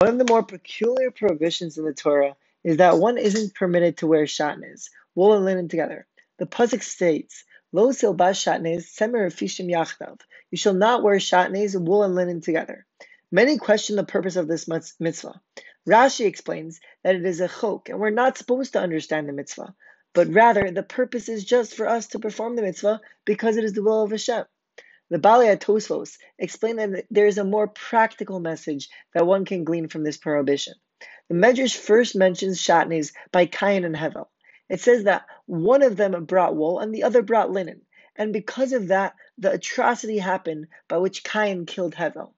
One of the more peculiar prohibitions in the Torah is that one isn't permitted to wear shatnez, wool and linen together. The pasuk states, "Lo silbash shatnez semer fishim yachdav." You shall not wear shatnez, wool and linen together. Many question the purpose of this mitzvah. Rashi explains that it is a chok, and we're not supposed to understand the mitzvah, but rather the purpose is just for us to perform the mitzvah because it is the will of Hashem. The Balei Tosfos explained that there is a more practical message that one can glean from this prohibition. The Medrash first mentions shatnez by Cain and Hevel. It says that one of them brought wool and the other brought linen, and because of that, the atrocity happened by which Cain killed Hevel.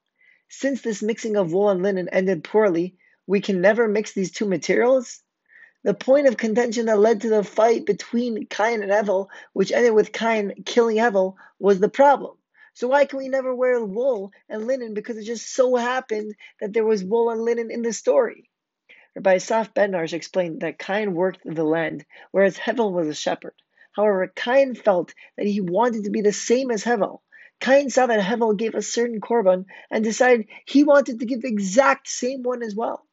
Since this mixing of wool and linen ended poorly, we can never mix these two materials? The point of contention that led to the fight between Cain and Hevel, which ended with Cain killing Hevel, was the problem. So why can we never wear wool and linen? Because it just so happened that there was wool and linen in the story. Rabbi Assaf Bednarsh explained that Cain worked the land, whereas Hevel was a shepherd. However, Cain felt that he wanted to be the same as Hevel. Cain saw that Hevel gave a certain korban and decided he wanted to give the exact same one as well.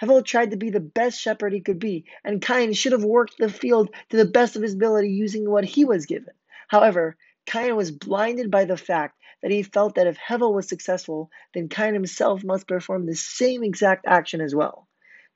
Hevel tried to be the best shepherd he could be, and Cain should have worked the field to the best of his ability using what he was given. However, Cain was blinded by the fact that he felt that if Hevel was successful, then Cain himself must perform the same exact action as well.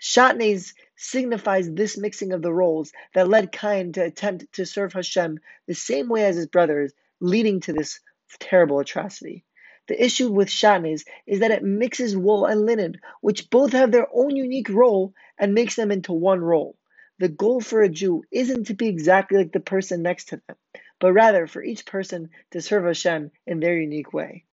Shatnez signifies this mixing of the roles that led Cain to attempt to serve Hashem the same way as his brothers, leading to this terrible atrocity. The issue with shatnez is that it mixes wool and linen, which both have their own unique role, and makes them into one role. The goal for a Jew isn't to be exactly like the person next to them, but rather for each person to serve Hashem in their unique way.